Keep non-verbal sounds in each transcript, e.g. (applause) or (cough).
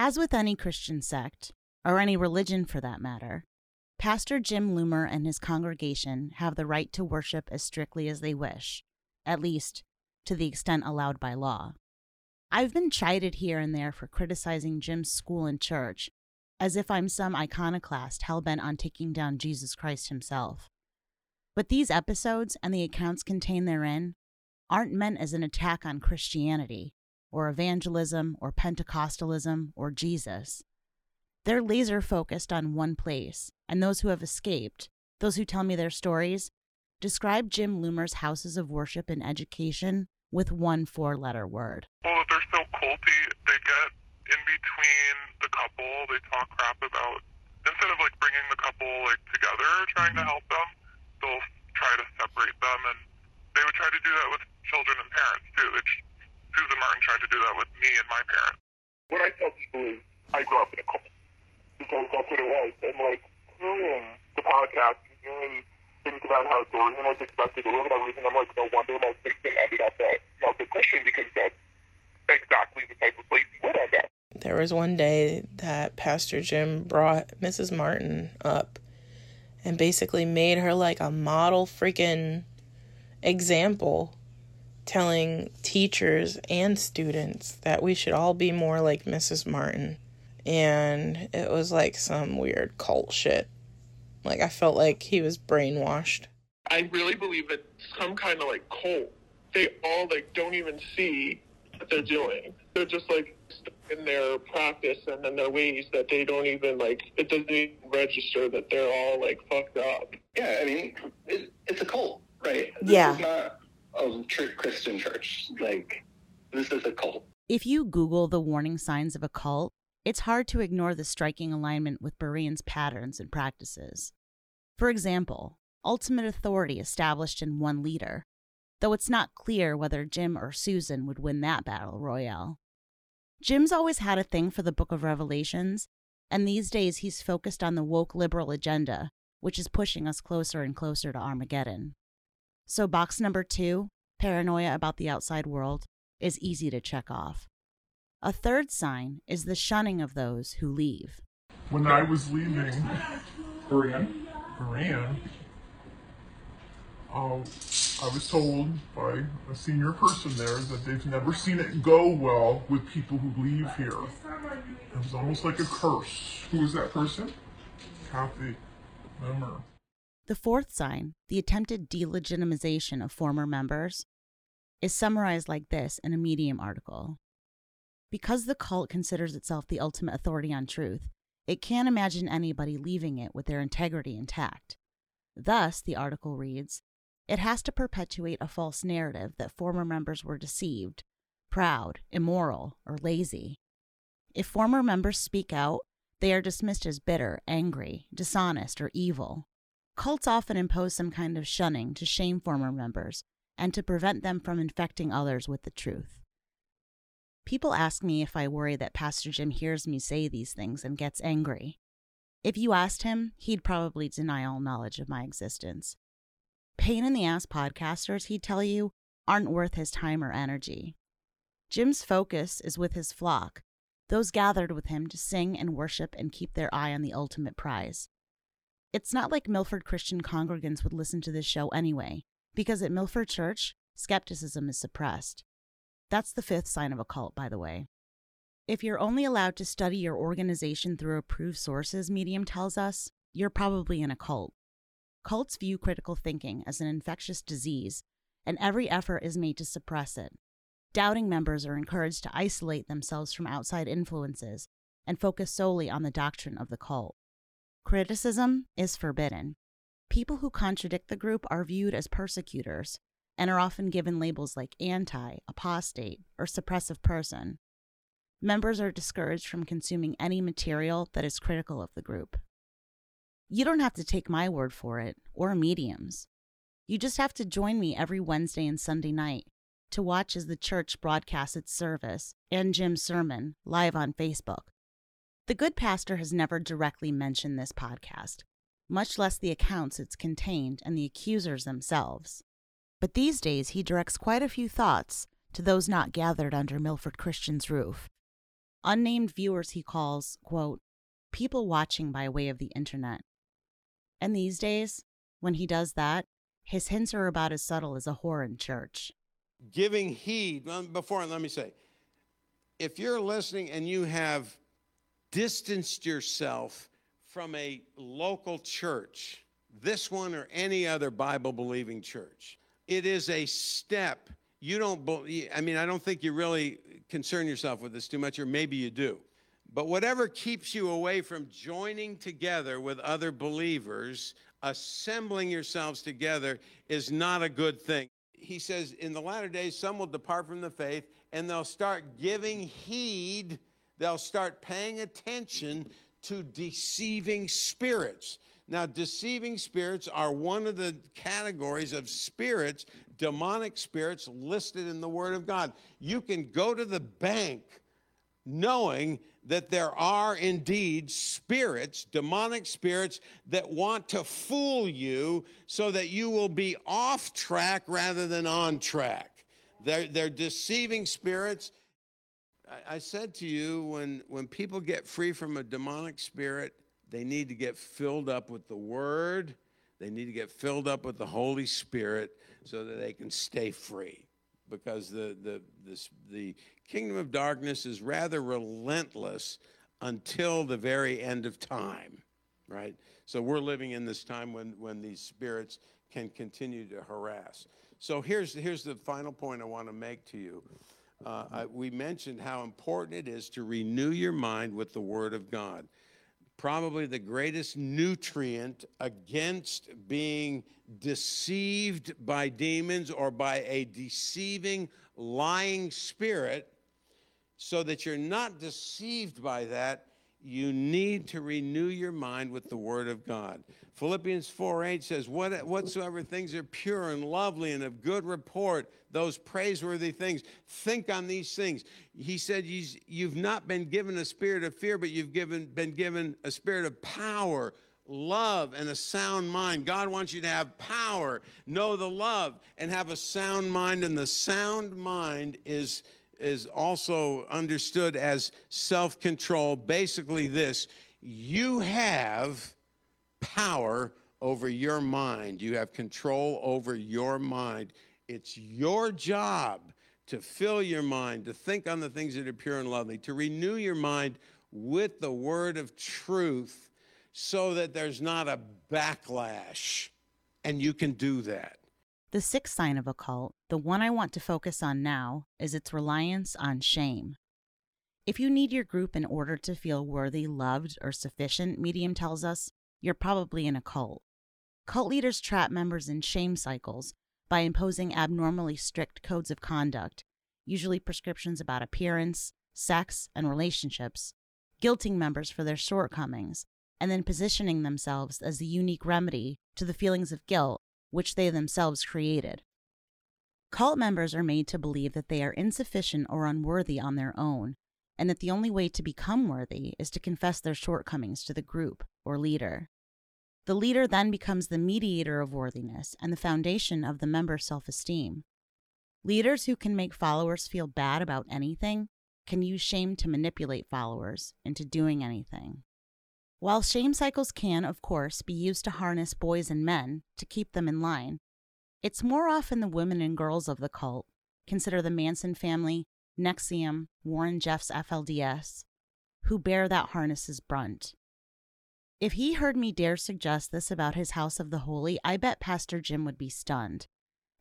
As with any Christian sect, or any religion for that matter, Pastor Jim Loomer and his congregation have the right to worship as strictly as they wish, at least to the extent allowed by law. I've been chided here and there for criticizing Jim's school and church, as if I'm some iconoclast hell bent on taking down Jesus Christ himself. But these episodes and the accounts contained therein aren't meant as an attack on Christianity, or evangelism, or Pentecostalism, or Jesus. They're laser focused on one place, and those who have escaped, those who tell me their stories, describe Jim Loomer's houses of worship and education with one four letter word. Well, they're so culty, they get in between the couple, they talk crap about, instead of like bringing the couple like together, trying to mm-hmm. help them, they'll try to separate them, and they would try to do that with children and parents too. They, Susan Martin tried to do that with me and my parents. What I tell people is, I grew up in a cult because that's what it was. And like hearing the podcast and hearing things about how Dorian was expected to live and everything, I'm like, no wonder most victim ended up at Milford Christian because that's exactly the type of place he would end up. There was one day that Pastor Jim brought Mrs. Martin up and basically made her like a model freaking example telling teachers and students that we should all be more like Mrs. Martin. And it was like some weird cult shit. Like I felt like he was brainwashed. I really believe it's some kind of like cult. They all like don't even see what they're doing. They're just like stuck in their practice and in their ways that they don't even like. It doesn't even register that they're all like fucked up. Yeah, I mean, it, it's a cult, right? This Yeah. A tr- Christian church. Like, this is a cult. If you Google the warning signs of a cult, it's hard to ignore the striking alignment with Berean's patterns and practices. For example, ultimate authority established in one leader, though it's not clear whether Jim or Susan would win that battle royale. Jim's always had a thing for the book of Revelations, and these days he's focused on the woke liberal agenda, which is pushing us closer and closer to Armageddon. So, box number two, paranoia about the outside world, is easy to check off. A third sign is the shunning of those who leave. when I was leaving Berean, Berean, uh, I was told by a senior person there that they've never seen it go well with people who leave here. It was almost like a curse. Who was that person? Kathy Memmer. The fourth sign, the attempted delegitimization of former members, is summarized like this in a Medium article. Because the cult considers itself the ultimate authority on truth, it can't imagine anybody leaving it with their integrity intact. Thus, the article reads, it has to perpetuate a false narrative that former members were deceived, proud, immoral, or lazy. If former members speak out, they are dismissed as bitter, angry, dishonest, or evil. Cults often impose some kind of shunning to shame former members and to prevent them from infecting others with the truth. People ask me if I worry that Pastor Jim hears me say these things and gets angry. If you asked him, he'd probably deny all knowledge of my existence. Pain in the ass podcasters, he'd tell you, aren't worth his time or energy. Jim's focus is with his flock, those gathered with him to sing and worship and keep their eye on the ultimate prize. It's not like Milford Christian congregants would listen to this show anyway, because at Milford Church, skepticism is suppressed. That's the fifth sign of a cult, by the way. If you're only allowed to study your organization through approved sources, Medium tells us, you're probably in a cult. Cults view critical thinking as an infectious disease, and every effort is made to suppress it. Doubting members are encouraged to isolate themselves from outside influences and focus solely on the doctrine of the cult. Criticism is forbidden. People who contradict the group are viewed as persecutors and are often given labels like anti, apostate, or suppressive person. Members are discouraged from consuming any material that is critical of the group. You don't have to take my word for it, or Medium's. You just have to join me every Wednesday and Sunday night to watch as the church broadcasts its service and Jim's sermon live on Facebook. The good pastor has never directly mentioned this podcast, much less the accounts it's contained and the accusers themselves. But these days he directs quite a few thoughts to those not gathered under Milford Christian's roof. Unnamed viewers he calls, quote, people watching by way of the internet. And these days, when he does that, his hints are about as subtle as a whore in church. Giving heed, um, before, let me say, if you're listening and you have distanced yourself from a local church, this one or any other Bible believing church, it is a step. You don't, I mean, I don't think you really concern yourself with this too much, or maybe you do. But whatever keeps you away from joining together with other believers, assembling yourselves together, is not a good thing. He says, in the latter days, some will depart from the faith and they'll start giving heed, they'll start paying attention to deceiving spirits. Now, deceiving spirits are one of the categories of spirits, demonic spirits listed in the Word of God. You can go to the bank knowing that there are indeed spirits, demonic spirits, that want to fool you so that you will be off track rather than on track. They're, they're deceiving spirits. I, said to you when, when people get free from a demonic spirit, they need to get filled up with the Word. They need to get filled up with the Holy Spirit so that they can stay free. Because the, the, this, the kingdom of darkness is rather relentless until the very end of time, right? So we're living in this time when, when these spirits can continue to harass. So here's, here's the final point I want to make to you. Uh, I, we mentioned how important it is to renew your mind with the Word of God. Probably the greatest nutrient against being deceived by demons or by a deceiving, lying spirit so that you're not deceived by that, you need to renew your mind with the Word of God. Philippians 4 8 says, what, Whatsoever things are pure and lovely and of good report, those praiseworthy things, think on these things. He said, You've not been given a spirit of fear, but you've given, been given a spirit of power, love, and a sound mind. God wants you to have power, know the love, and have a sound mind. And the sound mind is is also understood as self control. Basically, this you have power over your mind, you have control over your mind. It's your job to fill your mind, to think on the things that are pure and lovely, to renew your mind with the word of truth so that there's not a backlash. And you can do that. The sixth sign of a cult, the one I want to focus on now, is its reliance on shame. If you need your group in order to feel worthy, loved, or sufficient, Medium tells us, you're probably in a cult. Cult leaders trap members in shame cycles by imposing abnormally strict codes of conduct, usually prescriptions about appearance, sex, and relationships, guilting members for their shortcomings, and then positioning themselves as the unique remedy to the feelings of guilt which they themselves created. Cult members are made to believe that they are insufficient or unworthy on their own, and that the only way to become worthy is to confess their shortcomings to the group or leader. The leader then becomes the mediator of worthiness and the foundation of the member's self esteem. Leaders who can make followers feel bad about anything can use shame to manipulate followers into doing anything. While shame cycles can, of course, be used to harness boys and men to keep them in line, it's more often the women and girls of the cult, consider the Manson family, NXIVM, Warren Jeffs FLDS, who bear that harness's brunt. If he heard me dare suggest this about his House of the Holy, I bet Pastor Jim would be stunned.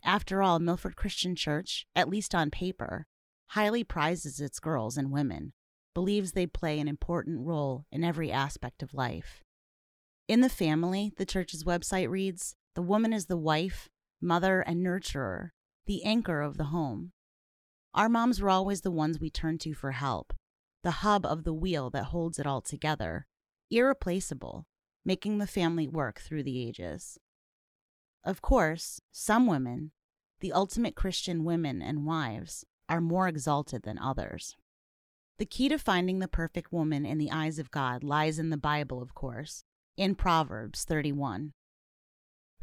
After all, Milford Christian Church, at least on paper, highly prizes its girls and women believes they play an important role in every aspect of life. In the family, the church's website reads The woman is the wife, mother, and nurturer, the anchor of the home. Our moms were always the ones we turned to for help, the hub of the wheel that holds it all together, irreplaceable, making the family work through the ages. Of course, some women, the ultimate Christian women and wives, are more exalted than others. The key to finding the perfect woman in the eyes of God lies in the Bible, of course, in Proverbs 31.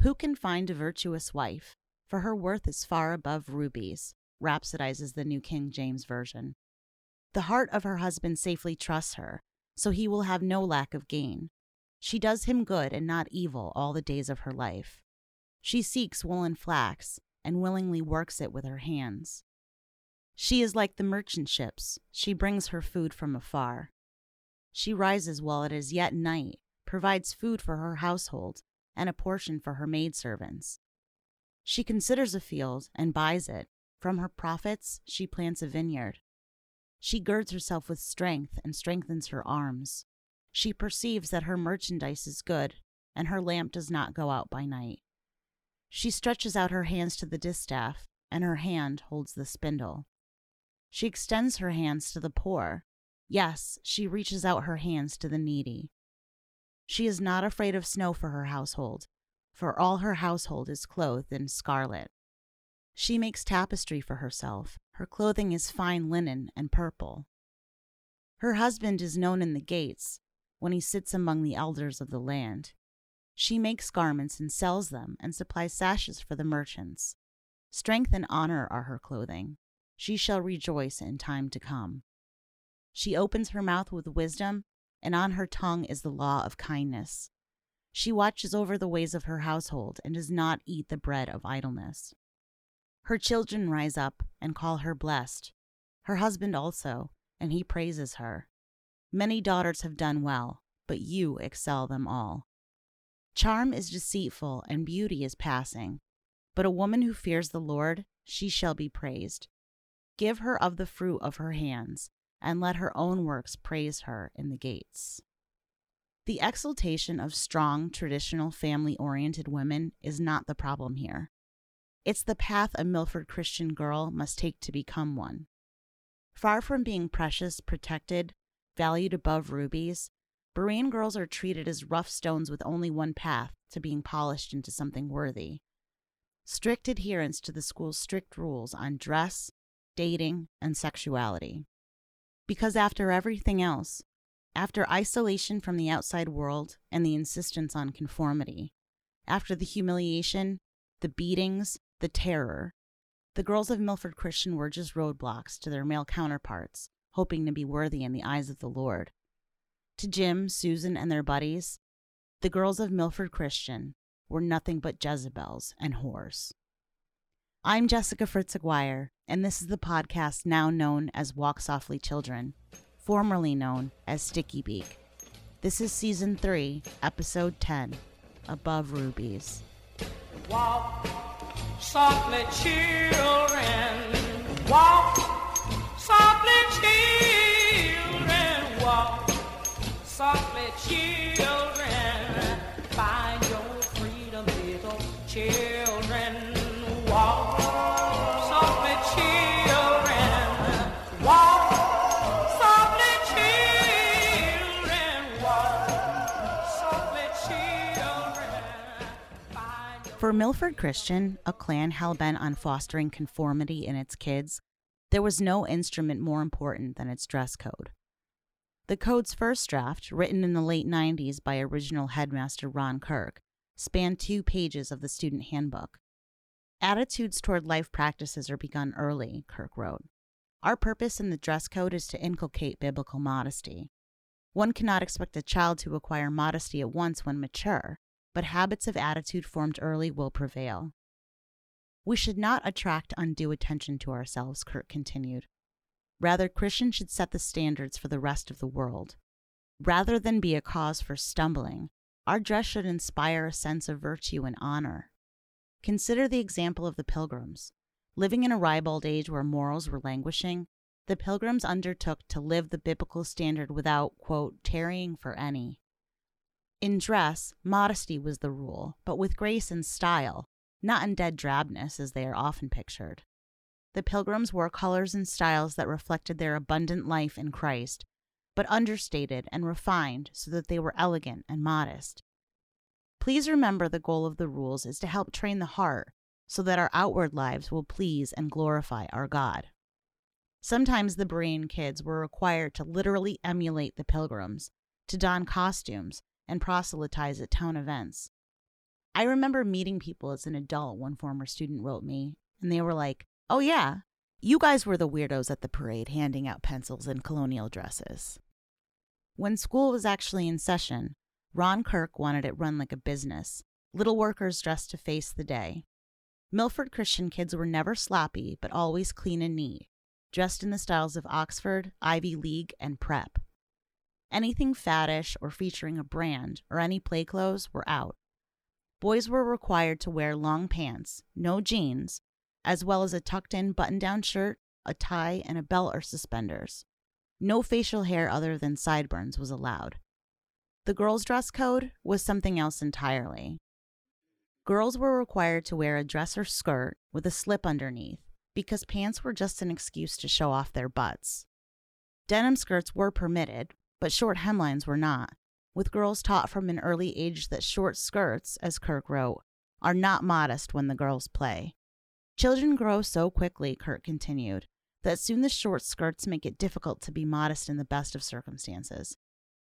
Who can find a virtuous wife? For her worth is far above rubies, rhapsodizes the New King James Version. The heart of her husband safely trusts her, so he will have no lack of gain. She does him good and not evil all the days of her life. She seeks wool and flax, and willingly works it with her hands. She is like the merchant ships, she brings her food from afar. She rises while it is yet night, provides food for her household, and a portion for her maidservants. She considers a field and buys it. From her profits, she plants a vineyard. She girds herself with strength and strengthens her arms. She perceives that her merchandise is good, and her lamp does not go out by night. She stretches out her hands to the distaff, and her hand holds the spindle. She extends her hands to the poor. Yes, she reaches out her hands to the needy. She is not afraid of snow for her household, for all her household is clothed in scarlet. She makes tapestry for herself. Her clothing is fine linen and purple. Her husband is known in the gates when he sits among the elders of the land. She makes garments and sells them and supplies sashes for the merchants. Strength and honor are her clothing. She shall rejoice in time to come. She opens her mouth with wisdom, and on her tongue is the law of kindness. She watches over the ways of her household and does not eat the bread of idleness. Her children rise up and call her blessed, her husband also, and he praises her. Many daughters have done well, but you excel them all. Charm is deceitful and beauty is passing, but a woman who fears the Lord, she shall be praised. Give her of the fruit of her hands, and let her own works praise her in the gates. The exaltation of strong, traditional, family oriented women is not the problem here. It's the path a Milford Christian girl must take to become one. Far from being precious, protected, valued above rubies, Berean girls are treated as rough stones with only one path to being polished into something worthy. Strict adherence to the school's strict rules on dress, dating, and sexuality. Because after everything else, after isolation from the outside world and the insistence on conformity, after the humiliation, the beatings, the terror, the girls of Milford Christian were just roadblocks to their male counterparts, hoping to be worthy in the eyes of the Lord. To Jim, Susan, and their buddies, the girls of Milford Christian were nothing but Jezebels and whores. I'm Jessica Fritz Aguirre, and this is the podcast now known as Walk Softly Children formerly known as Sticky Beak. This is season 3, episode 10 Above Rubies. Walk softly, children. Walk softly, children. Walk softly, children. Find your freedom, little children. For Milford Christian, a clan hell bent on fostering conformity in its kids, there was no instrument more important than its dress code. The code's first draft, written in the late 90s by original headmaster Ron Kirk, spanned two pages of the student handbook. Attitudes toward life practices are begun early, Kirk wrote. Our purpose in the dress code is to inculcate biblical modesty. One cannot expect a child to acquire modesty at once when mature, but habits of attitude formed early will prevail. We should not attract undue attention to ourselves, Kirk continued. Rather, Christians should set the standards for the rest of the world. Rather than be a cause for stumbling, our dress should inspire a sense of virtue and honor. Consider the example of the pilgrims. Living in a ribald age where morals were languishing, the pilgrims undertook to live the biblical standard without, quote, tarrying for any. In dress, modesty was the rule, but with grace and style, not in dead drabness as they are often pictured. The pilgrims wore colors and styles that reflected their abundant life in Christ, but understated and refined so that they were elegant and modest. Please remember the goal of the rules is to help train the heart so that our outward lives will please and glorify our God. Sometimes the Berean kids were required to literally emulate the pilgrims, to don costumes, and proselytize at town events. I remember meeting people as an adult, one former student wrote me, and they were like, Oh, yeah, You guys were the weirdos at the parade handing out pencils and colonial dresses. When school was actually in session, Ron Kirk wanted it run like a business, little workers dressed to face the day. Milford Christian kids were never sloppy, but always clean and neat, dressed in the styles of Oxford, Ivy League, and Prep. Anything faddish or featuring a brand or any play clothes were out. Boys were required to wear long pants, no jeans, as well as a tucked in button down shirt, a tie, and a belt or suspenders. No facial hair other than sideburns was allowed. The girls' dress code was something else entirely. Girls were required to wear a dress or skirt with a slip underneath because pants were just an excuse to show off their butts. Denim skirts were permitted, but short hemlines were not, with girls taught from an early age that short skirts, as Kirk wrote, are not modest when the girls play. Children grow so quickly, Kirk continued, that soon the short skirts make it difficult to be modest in the best of circumstances.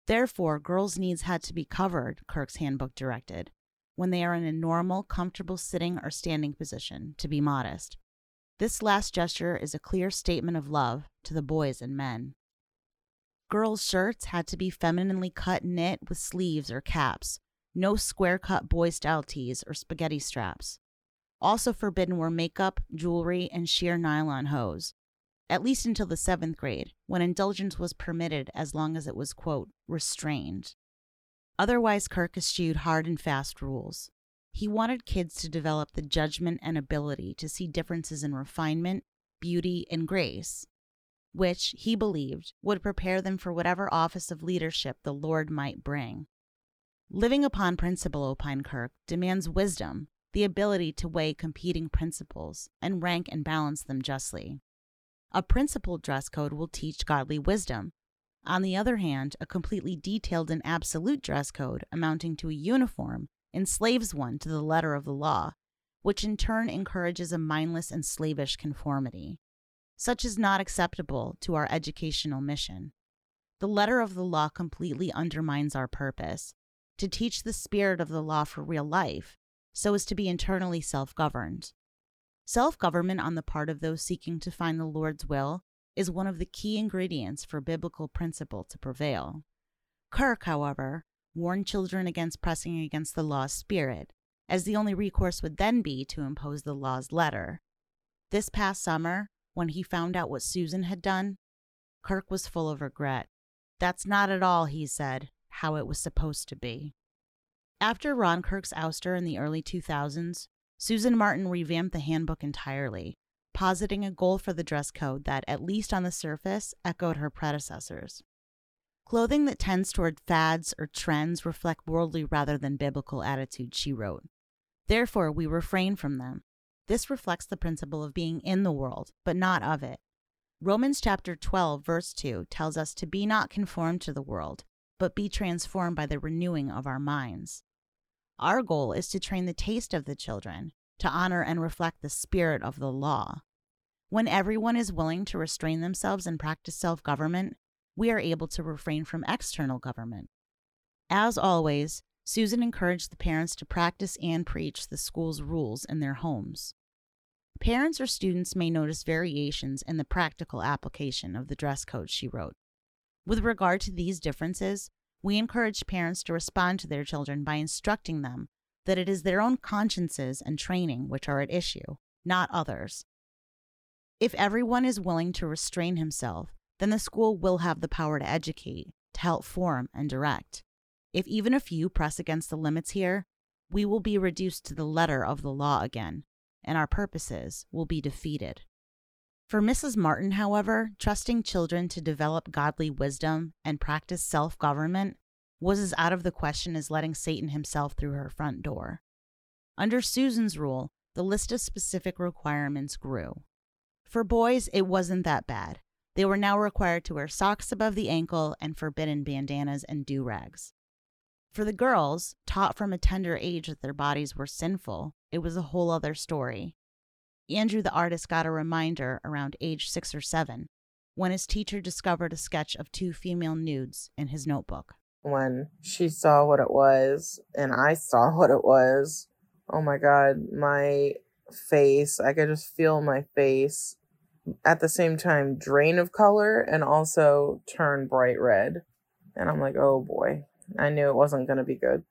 Therefore, girls' needs had to be covered, Kirk's handbook directed, when they are in a normal, comfortable sitting or standing position, to be modest. This last gesture is a clear statement of love to the boys and men. Girls' shirts had to be femininely cut knit with sleeves or caps, no square cut boy style tees or spaghetti straps. Also forbidden were makeup, jewelry, and sheer nylon hose, at least until the seventh grade, when indulgence was permitted as long as it was, quote, restrained. Otherwise, Kirk eschewed hard and fast rules. He wanted kids to develop the judgment and ability to see differences in refinement, beauty, and grace, which, he believed, would prepare them for whatever office of leadership the Lord might bring. Living upon principle, opined Kirk, demands wisdom, the ability to weigh competing principles and rank and balance them justly. A principled dress code will teach godly wisdom. On the other hand, a completely detailed and absolute dress code amounting to a uniform enslaves one to the letter of the law, which in turn encourages a mindless and slavish conformity. Such is not acceptable to our educational mission. The letter of the law completely undermines our purpose to teach the spirit of the law for real life so as to be internally self governed. Self government on the part of those seeking to find the Lord's will is one of the key ingredients for biblical principle to prevail. Kirk, however, warned children against pressing against the law's spirit, as the only recourse would then be to impose the law's letter. This past summer, when he found out what Susan had done, Kirk was full of regret. That's not at all, he said, how it was supposed to be. After Ron Kirk's ouster in the early 2000s, Susan Martin revamped the handbook entirely, positing a goal for the dress code that, at least on the surface, echoed her predecessors. Clothing that tends toward fads or trends reflect worldly rather than biblical attitudes, she wrote. Therefore, we refrain from them. This reflects the principle of being in the world, but not of it. Romans chapter 12, verse 2 tells us to be not conformed to the world, but be transformed by the renewing of our minds. Our goal is to train the taste of the children to honor and reflect the spirit of the law. When everyone is willing to restrain themselves and practice self government, we are able to refrain from external government. As always, Susan encouraged the parents to practice and preach the school's rules in their homes. Parents or students may notice variations in the practical application of the dress code, she wrote. With regard to these differences, we encourage parents to respond to their children by instructing them that it is their own consciences and training which are at issue, not others. If everyone is willing to restrain himself, then the school will have the power to educate, to help form and direct. If even a few press against the limits here, we will be reduced to the letter of the law again, and our purposes will be defeated. For Mrs. Martin, however, trusting children to develop godly wisdom and practice self government was as out of the question as letting Satan himself through her front door. Under Susan's rule, the list of specific requirements grew. For boys, it wasn't that bad. They were now required to wear socks above the ankle and forbidden bandanas and do rags. For the girls, taught from a tender age that their bodies were sinful, it was a whole other story. Andrew the artist got a reminder around age six or seven when his teacher discovered a sketch of two female nudes in his notebook. When she saw what it was and I saw (laughs) what it was, oh my god, my face, I could just feel my face at the same time drain of color and also turn bright red. And I'm like, oh boy, I knew it wasn't going to be good.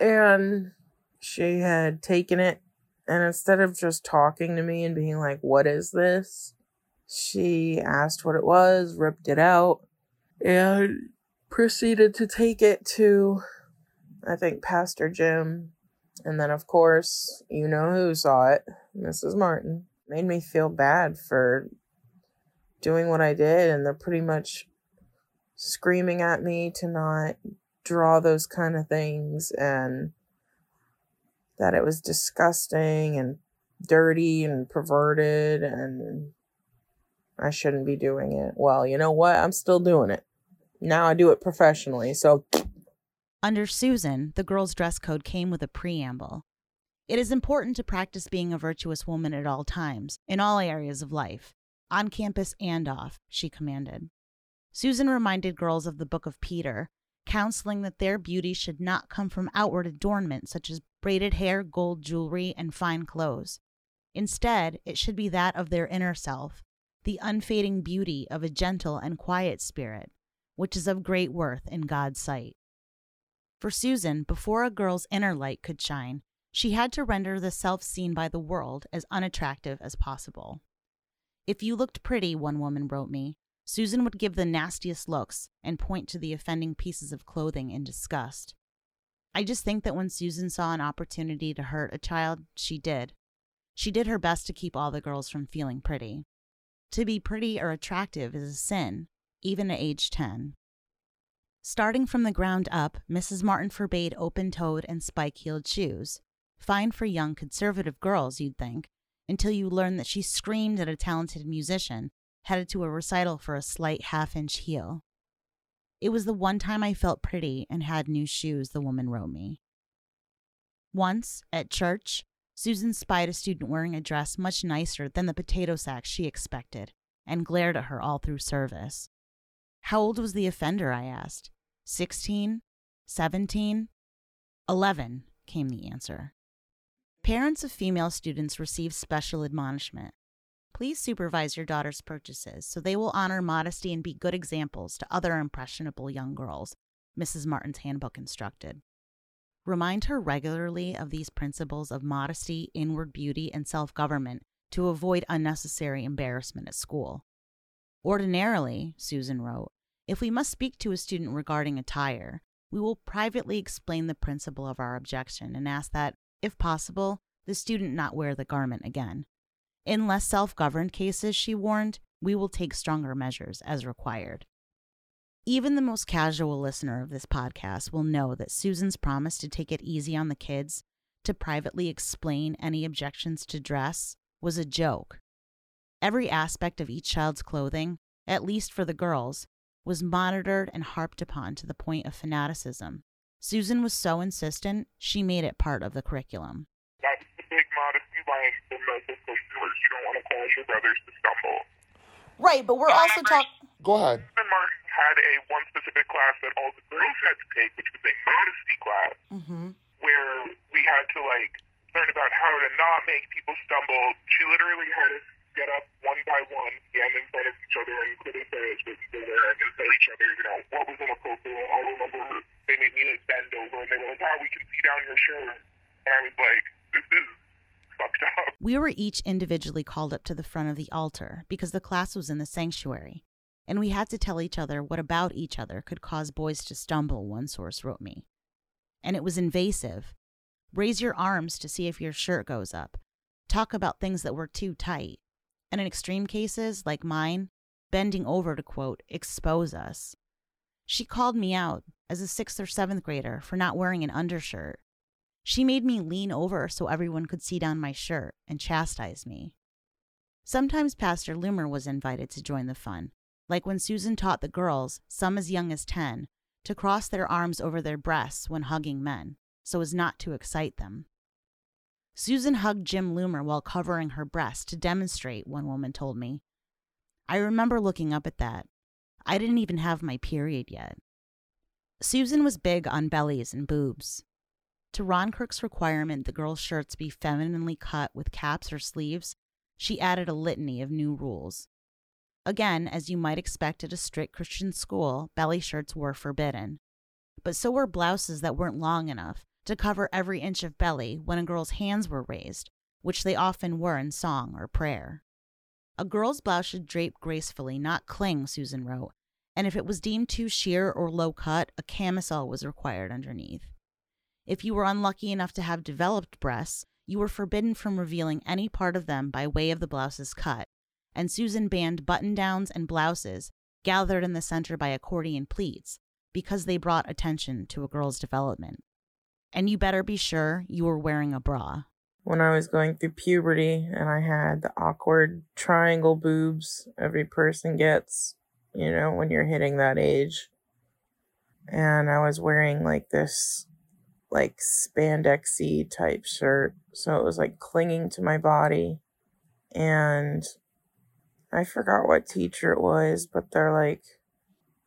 And she had taken it, and instead of just talking to me and being like, what is this? She asked what it was, ripped it out, and proceeded to take it to, I think, Pastor Jim. And then, of course, you know who saw it Mrs. Martin. Made me feel bad for doing what I did, and they're pretty much screaming at me to not draw those kind of things and that it was disgusting and dirty and perverted and I shouldn't be doing it. Well, you know what? I'm still doing it. Now I do it professionally. So Under Susan, the girls' dress code came with a preamble. It is important to practice being a virtuous woman at all times, in all areas of life, on campus and off, she commanded. Susan reminded girls of the book of Peter, counseling that their beauty should not come from outward adornment such as braided hair, gold jewelry, and fine clothes. Instead, it should be that of their inner self, the unfading beauty of a gentle and quiet spirit, which is of great worth in God's sight. For Susan, before a girl's inner light could shine, she had to render the self seen by the world as unattractive as possible. If you looked pretty, one woman wrote me, Susan would give the nastiest looks and point to the offending pieces of clothing in disgust. I just think that when Susan saw an opportunity to hurt a child, she did. She did her best to keep all the girls from feeling pretty. To be pretty or attractive is a sin, even at age 10. Starting from the ground up, Mrs. Martin forbade open toed and spike heeled shoes. Fine for young conservative girls, you'd think, until you learn that she screamed at a talented musician headed to a recital for a slight half inch heel. It was the one time I felt pretty and had new shoes, the woman wrote me. Once, at church, Susan spied a student wearing a dress much nicer than the potato sack she expected and glared at her all through service. How old was the offender? I asked. Sixteen? Seventeen? Eleven, came the answer. Parents of female students receive special admonishment. Please supervise your daughter's purchases so they will honor modesty and be good examples to other impressionable young girls, Mrs. Martin's handbook instructed. Remind her regularly of these principles of modesty, inward beauty, and self government to avoid unnecessary embarrassment at school. Ordinarily, Susan wrote, if we must speak to a student regarding attire, we will privately explain the principle of our objection and ask that, if possible, the student not wear the garment again. In less self governed cases, she warned, we will take stronger measures as required. Even the most casual listener of this podcast will know that Susan's promise to take it easy on the kids, to privately explain any objections to dress, was a joke. Every aspect of each child's clothing, at least for the girls, was monitored and harped upon to the point of fanaticism. Susan was so insistent, she made it part of the curriculum. That's the big modesty line for most of customers. You don't to brothers to stumble. Right, but we're also talking. Go ahead. Susan Martin had a one specific class that all the girls had to take, which was a modesty class, Mm-hmm. where we had to like learn about how to not make people stumble. She literally had us get up one by one, stand in front of each other, and couldn't criticize what people were wearing and tell each other, you know, what was inappropriate. I remember they made me like bend over, and they were like, "Oh, we can see down your shirt," and I was like, "This is fucked up." We were each individually called up to the front of the altar because the class was in the sanctuary, and we had to tell each other what about each other could cause boys to stumble, one source wrote me. And it was invasive. Raise your arms to see if your shirt goes up. Talk about things that were too tight. And in extreme cases, like mine, bending over to quote, expose us. She called me out as a sixth or seventh grader for not wearing an undershirt. She made me lean over so everyone could see down my shirt and chastise me. Sometimes Pastor Loomer was invited to join the fun, like when Susan taught the girls, some as young as 10, to cross their arms over their breasts when hugging men, so as not to excite them. Susan hugged Jim Loomer while covering her breast to demonstrate, one woman told me. I remember looking up at that. I didn't even have my period yet. Susan was big on bellies and boobs. To Ron Kirk's requirement that girls' shirts be femininely cut with caps or sleeves, she added a litany of new rules. Again, as you might expect at a strict Christian school, belly shirts were forbidden. But so were blouses that weren't long enough to cover every inch of belly when a girl's hands were raised, which they often were in song or prayer. A girl's blouse should drape gracefully, not cling, Susan wrote, and if it was deemed too sheer or low cut, a camisole was required underneath. If you were unlucky enough to have developed breasts, you were forbidden from revealing any part of them by way of the blouse's cut, and Susan banned button downs and blouses gathered in the center by accordion pleats because they brought attention to a girl's development. And you better be sure you were wearing a bra. When I was going through puberty and I had the awkward triangle boobs every person gets, you know, when you're hitting that age. And I was wearing like this like spandexy type shirt. So it was like clinging to my body. And I forgot what teacher it was, but they're like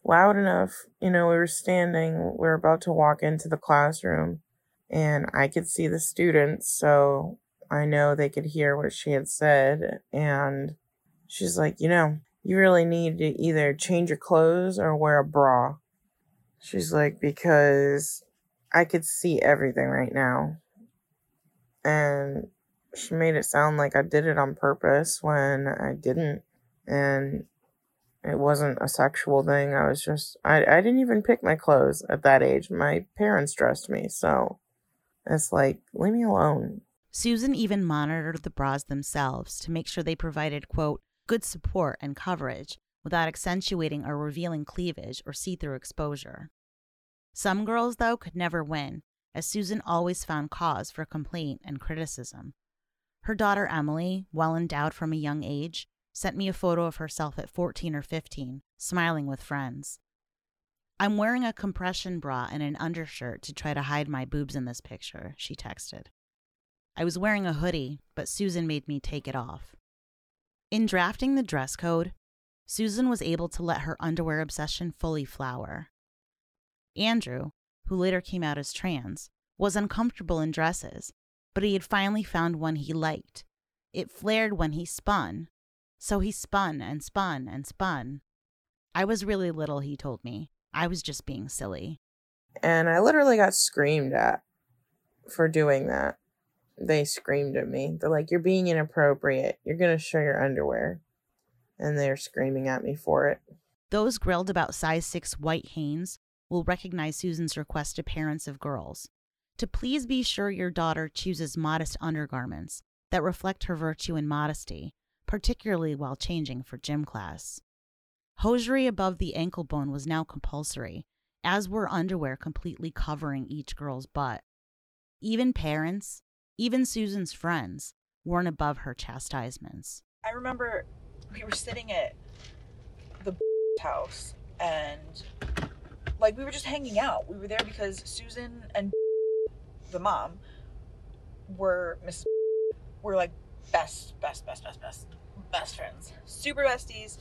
loud enough. You know, we were standing, we were about to walk into the classroom, and I could see the students. So I know they could hear what she had said. And she's like, you know, you really need to either change your clothes or wear a bra. She's like, because I could see everything right now. And she made it sound like I did it on purpose when I didn't. And it wasn't a sexual thing. I was just, I, I didn't even pick my clothes at that age. My parents dressed me. So it's like, leave me alone. Susan even monitored the bras themselves to make sure they provided, quote, good support and coverage without accentuating or revealing cleavage or see through exposure. Some girls, though, could never win, as Susan always found cause for complaint and criticism. Her daughter Emily, well endowed from a young age, sent me a photo of herself at 14 or 15, smiling with friends. I'm wearing a compression bra and an undershirt to try to hide my boobs in this picture, she texted. I was wearing a hoodie, but Susan made me take it off. In drafting the dress code, Susan was able to let her underwear obsession fully flower. Andrew, who later came out as trans, was uncomfortable in dresses, but he had finally found one he liked. It flared when he spun, so he spun and spun and spun. I was really little, he told me. I was just being silly. And I literally got screamed at for doing that. They screamed at me. They're like, You're being inappropriate. You're going to show your underwear. And they're screaming at me for it. Those grilled about size 6 white Hanes will recognize Susan's request to parents of girls to please be sure your daughter chooses modest undergarments that reflect her virtue and modesty, particularly while changing for gym class. Hosiery above the ankle bone was now compulsory, as were underwear completely covering each girl's butt. Even parents, even Susan's friends, weren't above her chastisements. I remember we were sitting at the house and like we were just hanging out. We were there because Susan and the mom were Miss were like best, best, best, best, best, best friends, super besties.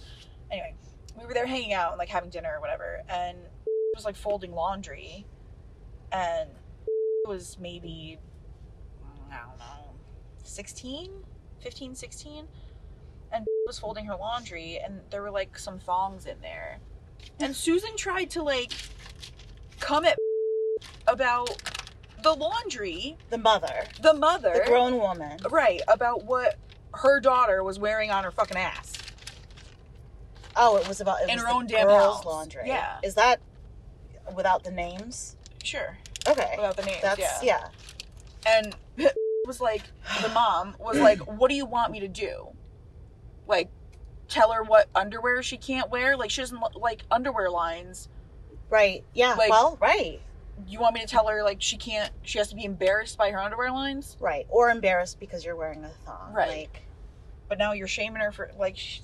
Anyway, we were there hanging out and like having dinner or whatever, and was like folding laundry, and was maybe I don't know, 16, 15, 16, and was folding her laundry, and there were like some thongs in there, and Susan tried to like come at (laughs) about the laundry, The mother, the mother, the grown woman. right, about what her daughter was wearing on her fucking ass. Oh, it was about it In was her own damn girls' house. laundry. Yeah. Is that without the names? Sure, Okay. without the names. That's yeah. yeah. and (laughs) was like the mom was like what do you want me to do like tell her what underwear she can't wear like she doesn't like underwear lines Right. Yeah. Like- well, right. you want me to tell her like she can't she has to be embarrassed by her underwear lines Right. Or embarrassed because you're wearing a thong. Right. Like, but now you're shaming her for like sh-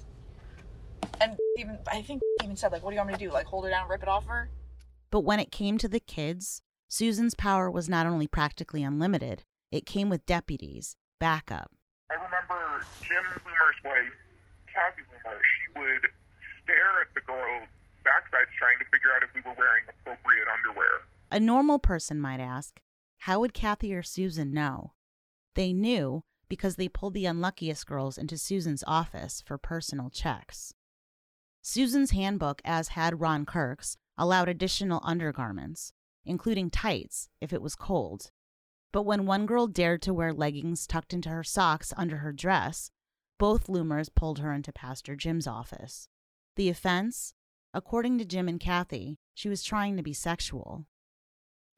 and even i think even said like what do you want me to do like hold her down and rip it off her but when it came to the kids, Susan's power was not only practically unlimited, it came with deputies, backup. I remember Jim Loomer's wife, Kathy Loomer, she would stare at the girls' backsides trying to figure out if we were wearing appropriate underwear. A normal person might ask, how would Kathy or Susan know? They knew because they pulled the unluckiest girls into Susan's office for personal checks. Susan's handbook, as had Ron Kirk's, allowed additional undergarments, including tights if it was cold. But when one girl dared to wear leggings tucked into her socks under her dress, both Loomers pulled her into Pastor Jim's office. The offense? According to Jim and Kathy, she was trying to be sexual.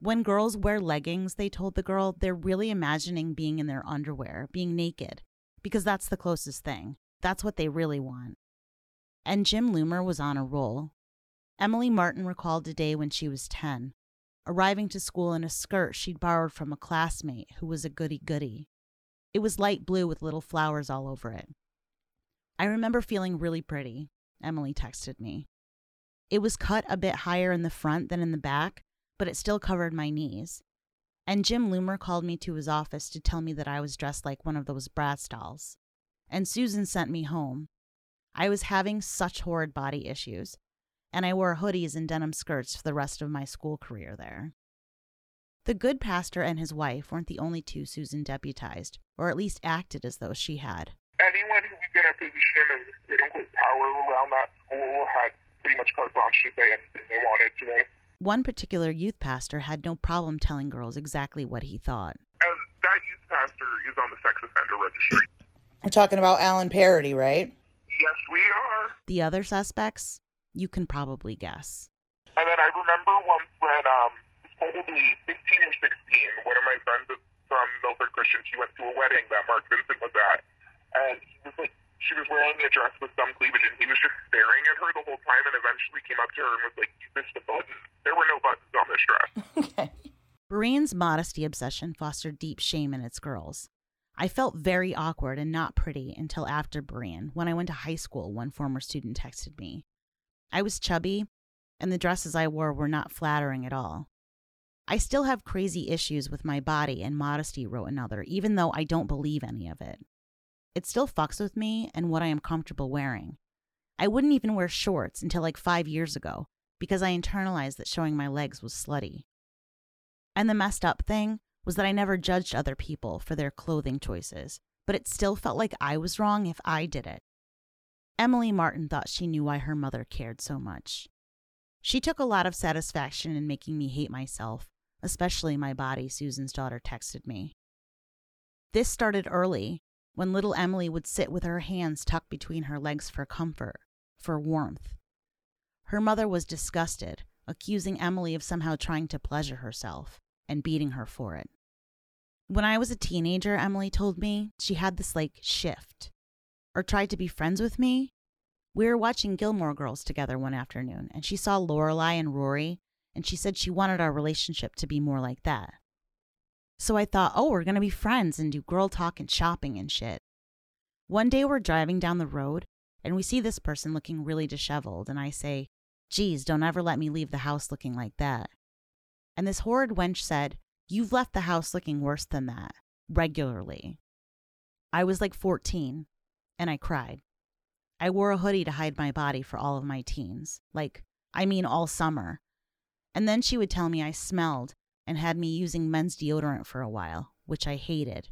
When girls wear leggings, they told the girl they're really imagining being in their underwear, being naked, because that's the closest thing. That's what they really want. And Jim Loomer was on a roll. Emily Martin recalled a day when she was 10, arriving to school in a skirt she'd borrowed from a classmate who was a goody goody. It was light blue with little flowers all over it. I remember feeling really pretty, Emily texted me. It was cut a bit higher in the front than in the back, but it still covered my knees. And Jim Loomer called me to his office to tell me that I was dressed like one of those Bratz dolls. And Susan sent me home. I was having such horrid body issues, and I wore hoodies and denim skirts for the rest of my school career there. The good pastor and his wife weren't the only two Susan deputized, or at least acted as though she had. Anyone who was in a position of quote unquote power around that school had pretty much carte blanche to say anything they wanted to me. One particular youth pastor had no problem telling girls exactly what he thought. And that youth pastor is on the sex offender registry. We're talking about Alan Parody, right? Yes, we are. The other suspects, you can probably guess. And then I remember once when um probably 15 or 16, one of my friends from Milford Christian, she went to a wedding that Mark Vincent was at, and he was like, she was wearing a dress with some cleavage, and he was just staring at her the whole time, and eventually came up to her and was like, "You missed a button. There were no buttons on this dress." (laughs) Okay. Berean's modesty obsession fostered deep shame in its girls. I felt very awkward and not pretty until after Brienne, when I went to high school, one former student texted me. I was chubby, and the dresses I wore were not flattering at all. I still have crazy issues with my body and modesty, wrote another, even though I don't believe any of it. It still fucks with me and what I am comfortable wearing. I wouldn't even wear shorts until like five years ago because I internalized that showing my legs was slutty. And the messed up thing was that I never judged other people for their clothing choices, but it still felt like I was wrong if I did it. Emily Martin thought she knew why her mother cared so much. She took a lot of satisfaction in making me hate myself, especially my body, Susan's daughter texted me. This started early, when little Emily would sit with her hands tucked between her legs for comfort, for warmth. Her mother was disgusted, accusing Emily of somehow trying to pleasure herself and beating her for it. When I was a teenager, Emily told me she had this like shift or tried to be friends with me. We were watching Gilmore Girls together one afternoon, and she saw Lorelai and Rory, and she said she wanted our relationship to be more like that. So I thought, oh, we're gonna be friends and do girl talk and shopping and shit. One day we're driving down the road, and we see this person looking really disheveled, and I say, Geez, don't ever let me leave the house looking like that. And this horrid wench said, You've left the house looking worse than that, regularly. I was like 14, and I cried. I wore a hoodie to hide my body for all of my teens. Like, I mean, all summer. And then she would tell me I smelled and had me using men's deodorant for a while, which I hated.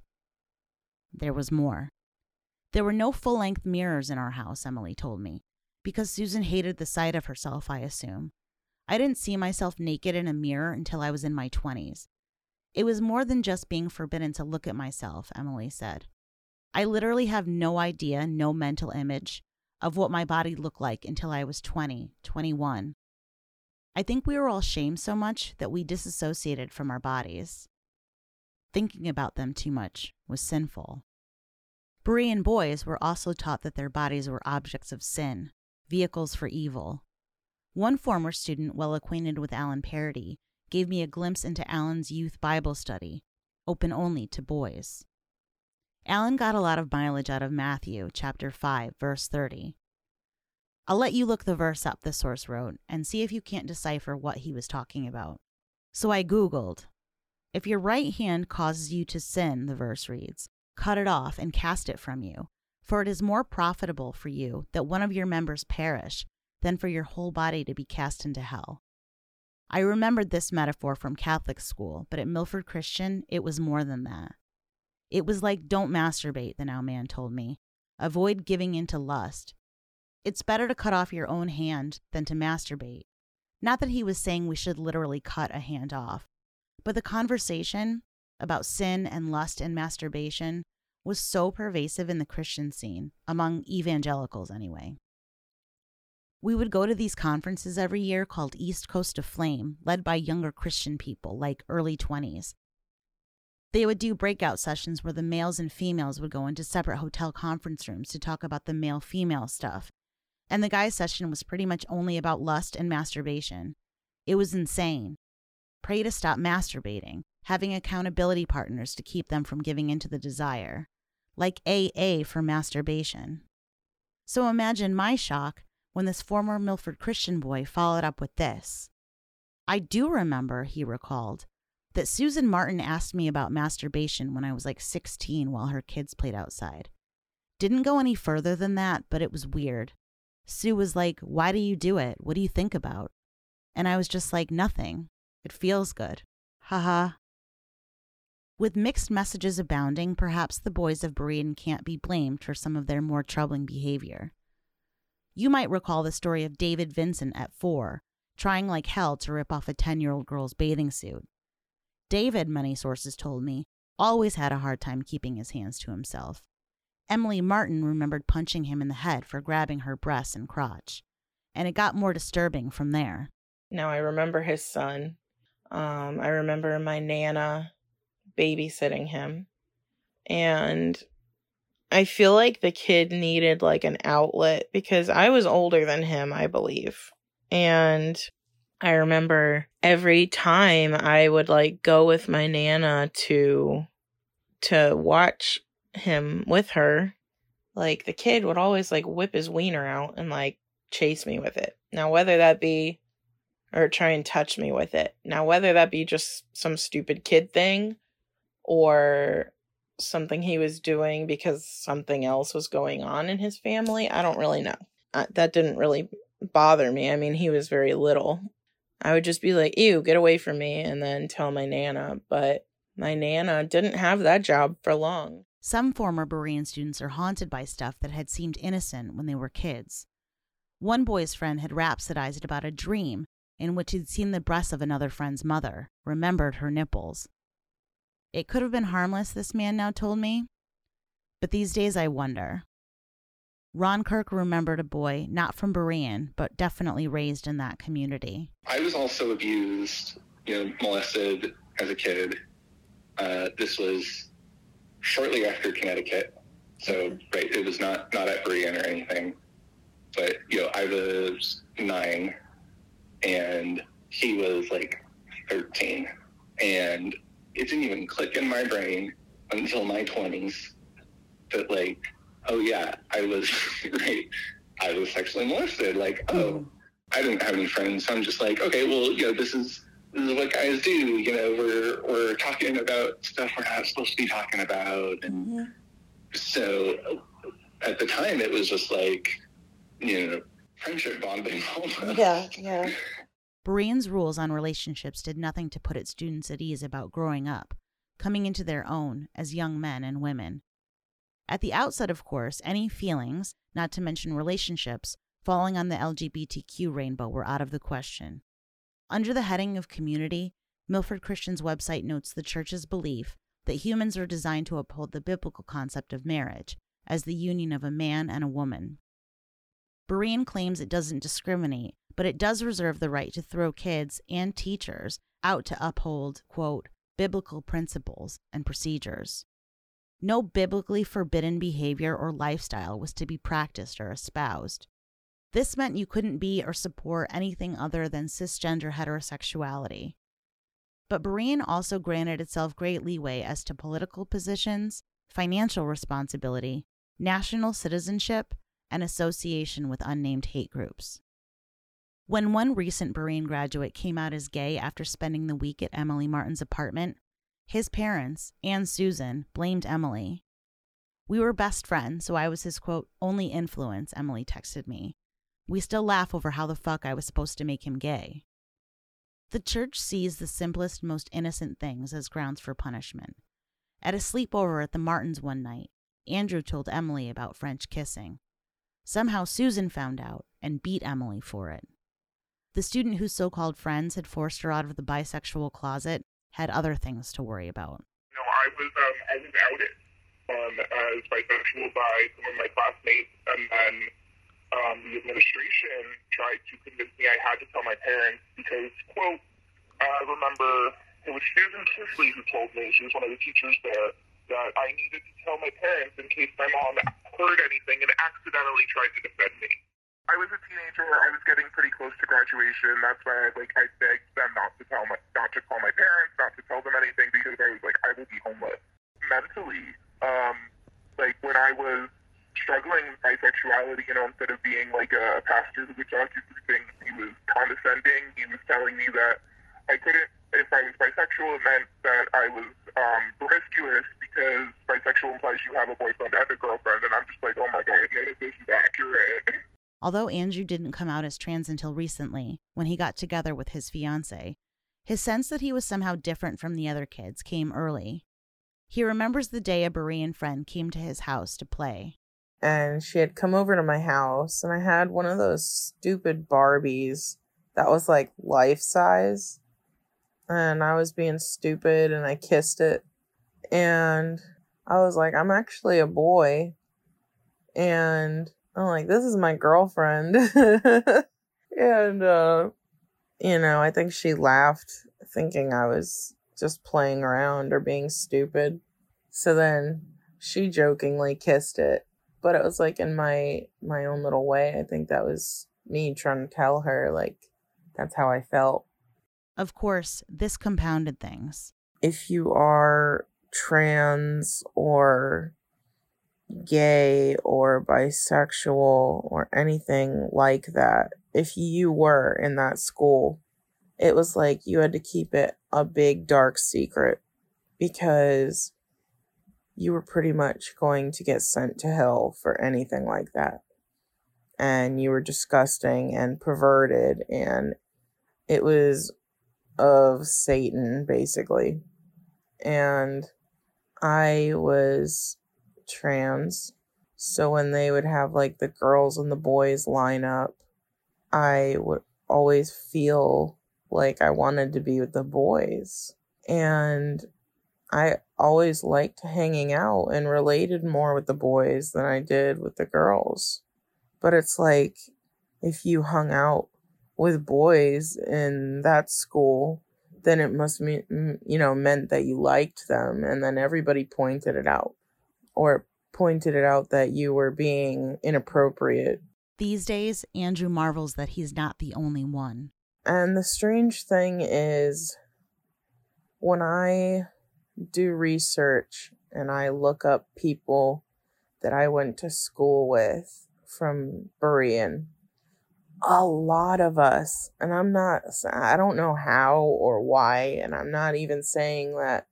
There was more. There were no full length mirrors in our house, Emily told me, because Susan hated the sight of herself, I assume. I didn't see myself naked in a mirror until I was in my 20s. It was more than just being forbidden to look at myself, Emily said. I literally have no idea, no mental image of what my body looked like until I was 20, 21. I think we were all shamed so much that we disassociated from our bodies. Thinking about them too much was sinful. Berean boys were also taught that their bodies were objects of sin, vehicles for evil. One former student, well acquainted with Alan Parody, gave me a glimpse into Alan's youth Bible study, open only to boys. Alan got a lot of mileage out of Matthew chapter 5, verse 30. I'll let you look the verse up, the source wrote, and see if you can't decipher what he was talking about. So I Googled. If your right hand causes you to sin, the verse reads, cut it off and cast it from you, for it is more profitable for you that one of your members perish than for your whole body to be cast into hell. I remembered this metaphor from Catholic school, but at Milford Christian, it was more than that. It was like, don't masturbate, the now man told me. Avoid giving in to lust. It's better to cut off your own hand than to masturbate. Not that he was saying we should literally cut a hand off, but the conversation about sin and lust and masturbation was so pervasive in the Christian scene, among evangelicals anyway. We would go to these conferences every year called East Coast of Flame, led by younger Christian people, like early 20s. They would do breakout sessions where the males and females would go into separate hotel conference rooms to talk about the male female stuff. And the guys' session was pretty much only about lust and masturbation. It was insane. Pray to stop masturbating, having accountability partners to keep them from giving into the desire, like AA for masturbation. So imagine my shock when this former Milford Christian boy followed up with this. I do remember, he recalled, that Susan Martin asked me about masturbation when I was like 16 while her kids played outside. Didn't go any further than that, but it was weird. Sue was like, Why do you do it? What do you think about? And I was just like, Nothing. It feels good. Haha. With mixed messages abounding, perhaps the boys of Berean can't be blamed for some of their more troubling behavior. You might recall the story of David Vincent at four, trying like hell to rip off a 10 year old girl's bathing suit. David, many sources told me, always had a hard time keeping his hands to himself. Emily Martin remembered punching him in the head for grabbing her breasts and crotch, and it got more disturbing from there. Now I remember his son. Um, I remember my nana babysitting him. And I feel like the kid needed like an outlet because I was older than him, I believe. And I remember every time I would like go with my nana to to watch him with her, like the kid would always like whip his wiener out and like chase me with it. Now whether that be or try and touch me with it. Now whether that be just some stupid kid thing or something he was doing because something else was going on in his family. I don't really know. Uh, that didn't really bother me. I mean, he was very little. I would just be like, ew, get away from me, and then tell my Nana. But my Nana didn't have that job for long. Some former Berean students are haunted by stuff that had seemed innocent when they were kids. One boy's friend had rhapsodized about a dream in which he'd seen the breasts of another friend's mother, remembered her nipples. It could have been harmless, this man now told me, but these days I wonder. Ron Kirk remembered a boy, not from Berean, but definitely raised in that community. I was also abused, you know, molested as a kid. Uh, this was shortly after Connecticut, so right, it was not not at Berean or anything. But you know, I was nine, and he was like thirteen, and it didn't even click in my brain until my twenties that like, oh yeah, I was (laughs) right, I was sexually molested. Like, oh, hmm. I didn't have any friends, so I'm just like, okay, well, you know, this is this is what guys do. You know, we're we're talking about stuff we're not supposed to be talking about, and mm-hmm. so at the time it was just like, you know, friendship bonding. (laughs) almost. Yeah, yeah. Berean's rules on relationships did nothing to put its students at ease about growing up, coming into their own as young men and women. At the outset, of course, any feelings, not to mention relationships, falling on the LGBTQ rainbow were out of the question. Under the heading of community, Milford Christian's website notes the church's belief that humans are designed to uphold the biblical concept of marriage as the union of a man and a woman. Berean claims it doesn't discriminate, but it does reserve the right to throw kids and teachers out to uphold, quote, biblical principles and procedures. No biblically forbidden behavior or lifestyle was to be practiced or espoused. This meant you couldn't be or support anything other than cisgender heterosexuality. But Berean also granted itself great leeway as to political positions, financial responsibility, national citizenship, and association with unnamed hate groups. When one recent Berean graduate came out as gay after spending the week at Emily Martin's apartment, his parents and Susan blamed Emily. We were best friends, so I was his quote, only influence, Emily texted me. We still laugh over how the fuck I was supposed to make him gay. The church sees the simplest, most innocent things as grounds for punishment. At a sleepover at the Martins one night, Andrew told Emily about French kissing. Somehow Susan found out and beat Emily for it. The student whose so called friends had forced her out of the bisexual closet had other things to worry about. You know, I was um, I was outed um, as bisexual by some of my classmates, and then um, the administration tried to convince me I had to tell my parents because, quote, I remember it was Susan Kisley who told me she was one of the teachers there that I needed to tell my parents in case my mom heard anything and accidentally tried to defend me. I was a teenager. I was getting pretty close to graduation. That's why I like I begged them not to tell my not to call my parents, not to tell them anything because I was like I will be homeless. Mentally, um, like when I was struggling with bisexuality, you know, instead of being like a pastor talk you through he was condescending. He was telling me that I couldn't. If I was bisexual, it meant that I was um, promiscuous because bisexual implies you have a boyfriend and a girlfriend, and I'm just like, oh my god, this is accurate. Although Andrew didn't come out as trans until recently, when he got together with his fiancee, his sense that he was somehow different from the other kids came early. He remembers the day a Berean friend came to his house to play. And she had come over to my house and I had one of those stupid Barbies that was like life size and I was being stupid and I kissed it and I was like I'm actually a boy and I'm like this is my girlfriend. (laughs) And uh you know I think she laughed thinking I was just playing around or being stupid. So then she jokingly kissed it but it was like in my my own little way i think that was me trying to tell her like that's how i felt Of course, this compounded things. if you are trans or gay or bisexual or anything like that if you were in that school it was like you had to keep it a big dark secret because you were pretty much going to get sent to hell for anything like that. And you were disgusting and perverted, and it was of Satan, basically. And I was trans, so when they would have like the girls and the boys line up, I would always feel like I wanted to be with the boys. And I always liked hanging out and related more with the boys than I did with the girls. But it's like if you hung out with boys in that school, then it must mean, you know, meant that you liked them. And then everybody pointed it out or pointed it out that you were being inappropriate. These days, Andrew marvels that he's not the only one. And the strange thing is, when I do research and I look up people that I went to school with from Berean, a lot of us, and I'm not, I don't know how or why, and I'm not even saying that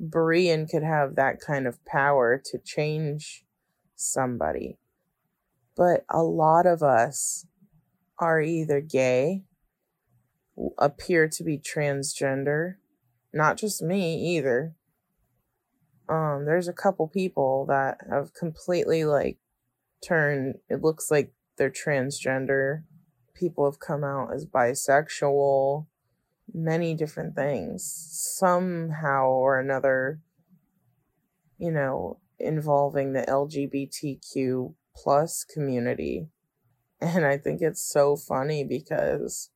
Berean could have that kind of power to change somebody, but a lot of us are either gay, appear to be transgender, not just me either. Um, there's a couple people that have completely like turned. It looks like they're transgender. People have come out as bisexual. Many different things, somehow or another. You know, involving the LGBTQ plus community, and I think it's so funny because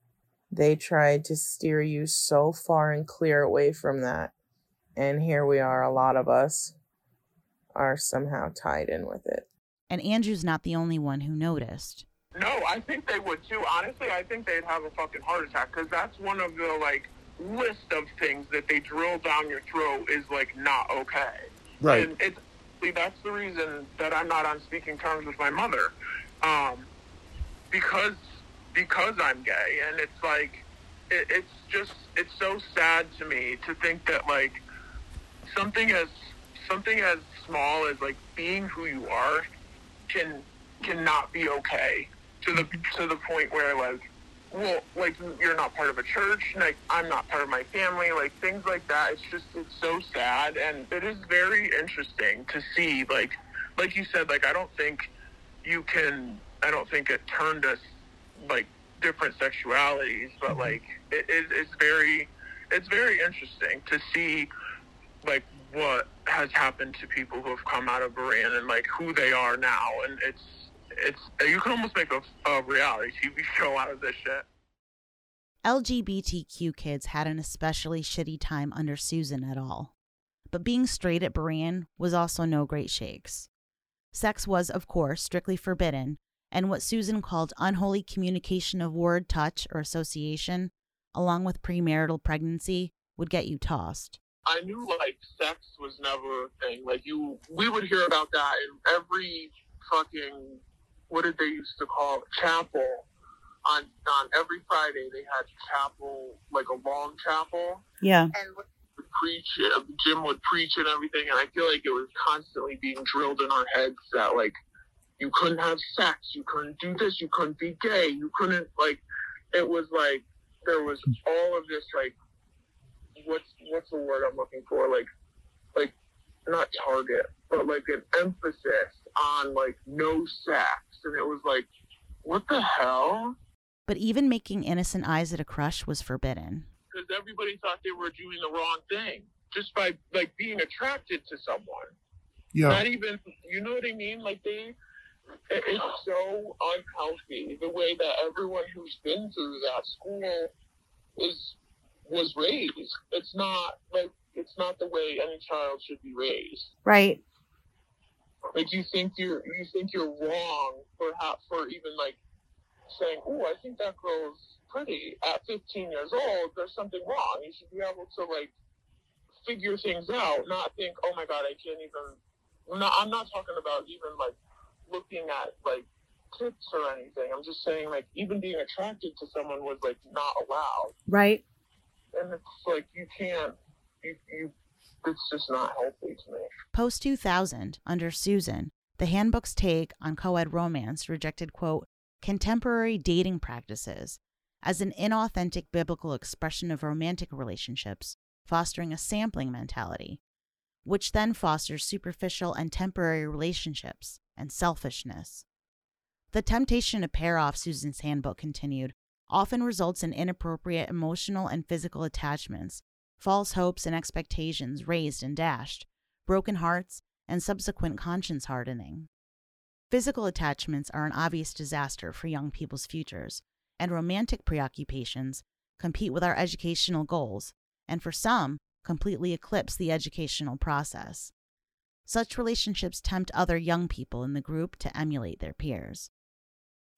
they tried to steer you so far and clear away from that. And here we are, a lot of us are somehow tied in with it. And Andrew's not the only one who noticed. No, I think they would too. Honestly, I think they'd have a fucking heart attack because that's one of the like list of things that they drill down your throat is like not okay. Right. And it's see, that's the reason that I'm not on speaking terms with my mother, um, because because I'm gay, and it's like it, it's just it's so sad to me to think that like something as something as small as like being who you are can cannot be okay to the to the point where like well, like you're not part of a church, like I'm not part of my family, like things like that. It's just it's so sad, and it is very interesting to see. Like, like you said, like I don't think you can. I don't think it turned us like different sexualities, but mm-hmm. like it, it, it's very, it's very interesting to see like what has happened to people who have come out of Berean and like who they are now, and it's it's you can almost make a, a reality TV (laughs) show out of this shit. LGBTQ kids had an especially shitty time under Susan et al. But being straight at Berean was also no great shakes. Sex was, of course, strictly forbidden, and what Susan called unholy communication of word, touch, or association, along with premarital pregnancy, would get you tossed. I knew like sex was never a thing. Like you, we would hear about that in every fucking what did they used to call it? chapel. On on every Friday they had chapel, like a long chapel, Yeah. and would preach. uh, Jim would preach and everything, and I feel like it was constantly being drilled in our heads that like you couldn't have sex, you couldn't do this, you couldn't be gay, you couldn't like. It was like there was all of this like what's what's the word I'm looking for? Like like not target, but like an emphasis on like no sex, and it was like, what the hell? But even making innocent eyes at a crush was forbidden. Because everybody thought they were doing the wrong thing just by like being attracted to someone. Yeah. Not even, you know what I mean? Like they, it- it's so unhealthy the way that everyone who's been through that school is was raised. It's not like it's not the way any child should be raised. Right. Like you think you're you think you're wrong for how for even like saying, "Oh, I think that girl's pretty." At 15 years old, there's something wrong. You should be able to like figure things out, not think, "Oh my God, I can't even." Not, I'm not talking about even like looking at like tits or anything. I'm just saying like even being attracted to someone was like not allowed, Right. and it's like you can't. You, you it's just not healthy to me. Post 2000, under Susan, the handbook's take on co ed romance rejected, quote, contemporary dating practices as an inauthentic biblical expression of romantic relationships, fostering a sampling mentality, which then fosters superficial and temporary relationships and selfishness. The temptation to pair off, Susan's handbook continued, often results in inappropriate emotional and physical attachments, false hopes and expectations raised and dashed, broken hearts, and subsequent conscience hardening. Physical attachments are an obvious disaster for young people's futures, and romantic preoccupations compete with our educational goals, and for some, completely eclipse the educational process. Such relationships tempt other young people in the group to emulate their peers.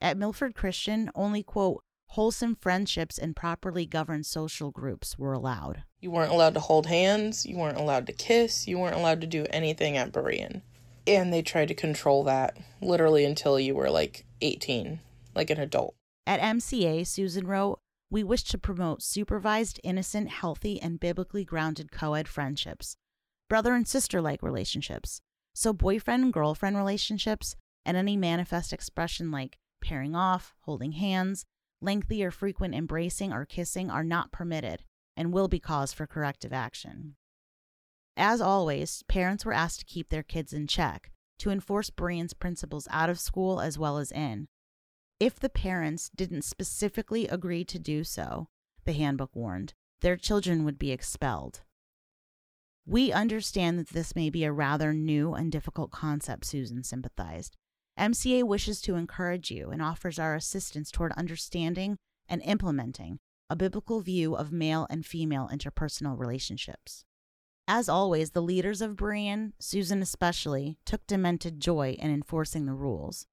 At Milford Christian, only, quote, wholesome friendships and properly governed social groups were allowed. You weren't allowed to hold hands, you weren't allowed to kiss, you weren't allowed to do anything at Berean. And they tried to control that literally until you were like 18, like an adult. At MCA, Susan wrote, We wish to promote supervised, innocent, healthy, and biblically grounded co ed friendships, brother and sister like relationships. So, boyfriend and girlfriend relationships, and any manifest expression like pairing off, holding hands, lengthy or frequent embracing or kissing are not permitted and will be cause for corrective action. As always, parents were asked to keep their kids in check, to enforce Berean's principles out of school as well as in. If the parents didn't specifically agree to do so, the handbook warned, their children would be expelled. We understand that this may be a rather new and difficult concept, Susan sympathized. MCA wishes to encourage you and offers our assistance toward understanding and implementing a biblical view of male and female interpersonal relationships. As always, the leaders of Berean, Susan especially, took demented joy in enforcing the rules.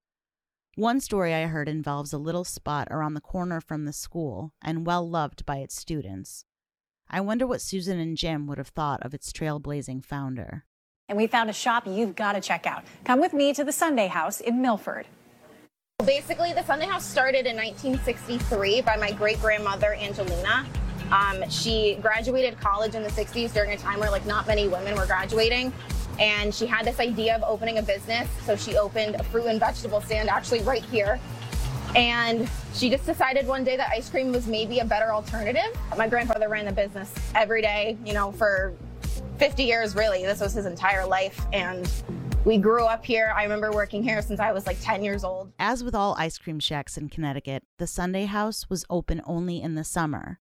One story I heard involves a little spot around the corner from the school and well loved by its students. I wonder what Susan and Jim would have thought of its trailblazing founder. And we found a shop you've got to check out. Come with me to the Sundae House in Milford. Basically, the Sundae House started in 1963 by my great grandmother, Angelina. Um, she graduated college in the 60s during a time where, like, not many women were graduating. And she had this idea of opening a business. So she opened a fruit and vegetable stand actually right here. And she just decided one day that ice cream was maybe a better alternative. My grandfather ran the business every day, you know, for 50 years, really. This was his entire life. And we grew up here. I remember working here since I was like 10 years old. As with all ice cream shacks in Connecticut, the Sundae house was open only in the summer.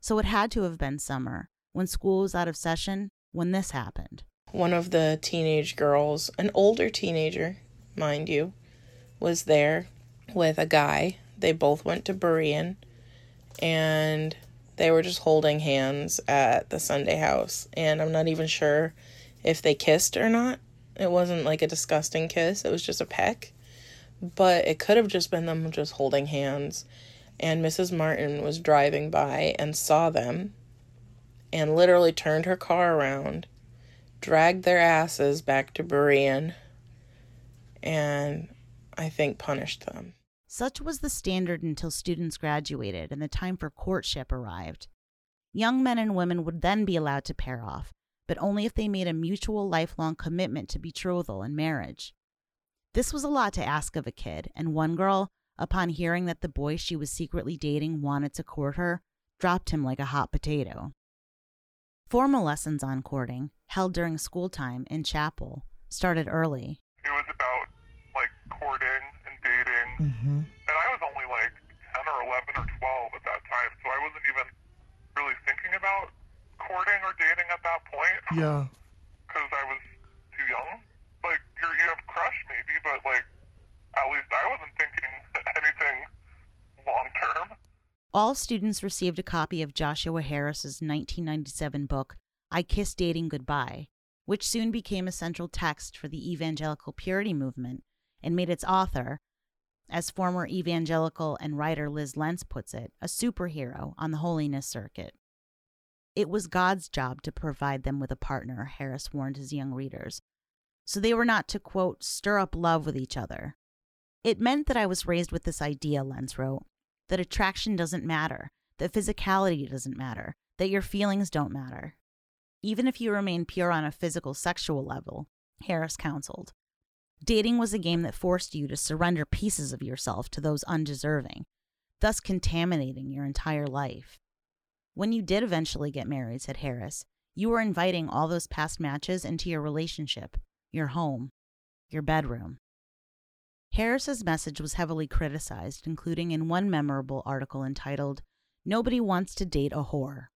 So it had to have been summer, when school was out of session, when this happened. One of the teenage girls, an older teenager, mind you, was there with a guy. They both went to Berean and they were just holding hands at the Sundae house. And I'm not even sure if they kissed or not. It wasn't like a disgusting kiss, it was just a peck. But it could have just been them just holding hands. And Mrs. Martin was driving by and saw them and literally turned her car around, dragged their asses back to Berean, and I think punished them. Such was the standard until students graduated and the time for courtship arrived. Young men and women would then be allowed to pair off, but only if they made a mutual lifelong commitment to betrothal and marriage. This was a lot to ask of a kid, and one girl, upon hearing that the boy she was secretly dating wanted to court her, dropped him like a hot potato. Formal lessons on courting, held during school time in chapel, started early. It was about like courting. Mm-hmm. And I was only like 10 or 11 or 12 at that time, so I wasn't even really thinking about courting or dating at that point Yeah. (laughs) because I was too young. Like, you're, you have crush maybe, but like, at least I wasn't thinking (laughs) anything long term. All students received a copy of Joshua Harris's 1997 book, I Kiss Dating Goodbye, which soon became a central text for the evangelical purity movement and made its author, as former evangelical and writer Liz Lentz puts it, a superhero on the holiness circuit. It was God's job to provide them with a partner, Harris warned his young readers, so they were not to, quote, stir up love with each other. It meant that I was raised with this idea, Lentz wrote, that attraction doesn't matter, that physicality doesn't matter, that your feelings don't matter. Even if you remain pure on a physical sexual level, Harris counseled. Dating was a game that forced you to surrender pieces of yourself to those undeserving, thus contaminating your entire life. When you did eventually get married, said Harris, you were inviting all those past matches into your relationship, your home, your bedroom. Harris's message was heavily criticized, including in one memorable article entitled, Nobody Wants to Date a Whore.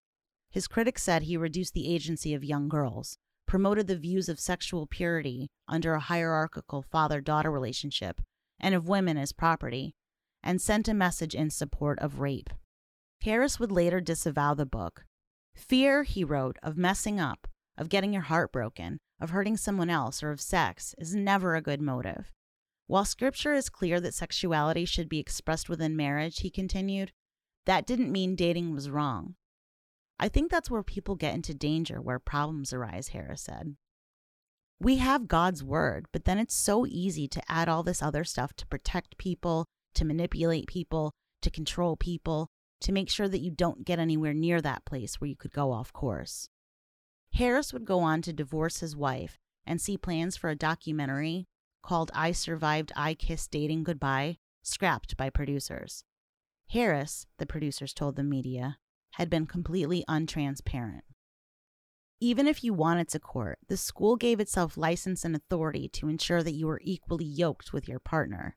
His critics said he reduced the agency of young girls, promoted the views of sexual purity under a hierarchical father daughter relationship, and of women as property, and sent a message in support of rape. Harris would later disavow the book. Fear, he wrote, of messing up, of getting your heart broken, of hurting someone else, or of sex is never a good motive. While scripture is clear that sexuality should be expressed within marriage, he continued, that didn't mean dating was wrong. I think that's where people get into danger, where problems arise, Harris said. We have God's word, but then it's so easy to add all this other stuff to protect people, to manipulate people, to control people, to make sure that you don't get anywhere near that place where you could go off course. Harris would go on to divorce his wife and see plans for a documentary called I Survived I Kissed Dating Goodbye scrapped by producers. Harris, the producers told the media, had been completely untransparent. Even if you wanted to court, the school gave itself license and authority to ensure that you were equally yoked with your partner.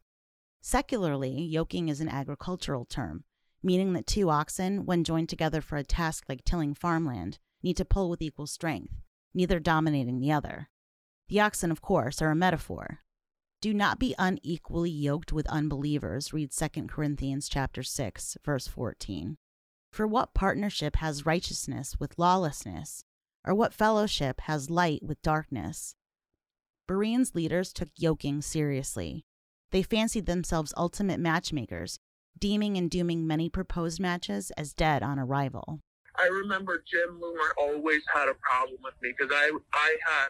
Secularly, yoking is an agricultural term, meaning that two oxen, when joined together for a task like tilling farmland, need to pull with equal strength, neither dominating the other. The oxen, of course, are a metaphor. Do not be unequally yoked with unbelievers, read 2 Corinthians chapter 6, verse 14. For what partnership has righteousness with lawlessness? Or what fellowship has light with darkness? Berean's leaders took yoking seriously. They fancied themselves ultimate matchmakers, deeming and dooming many proposed matches as dead on arrival. I remember Jim Loomer always had a problem with me because I I had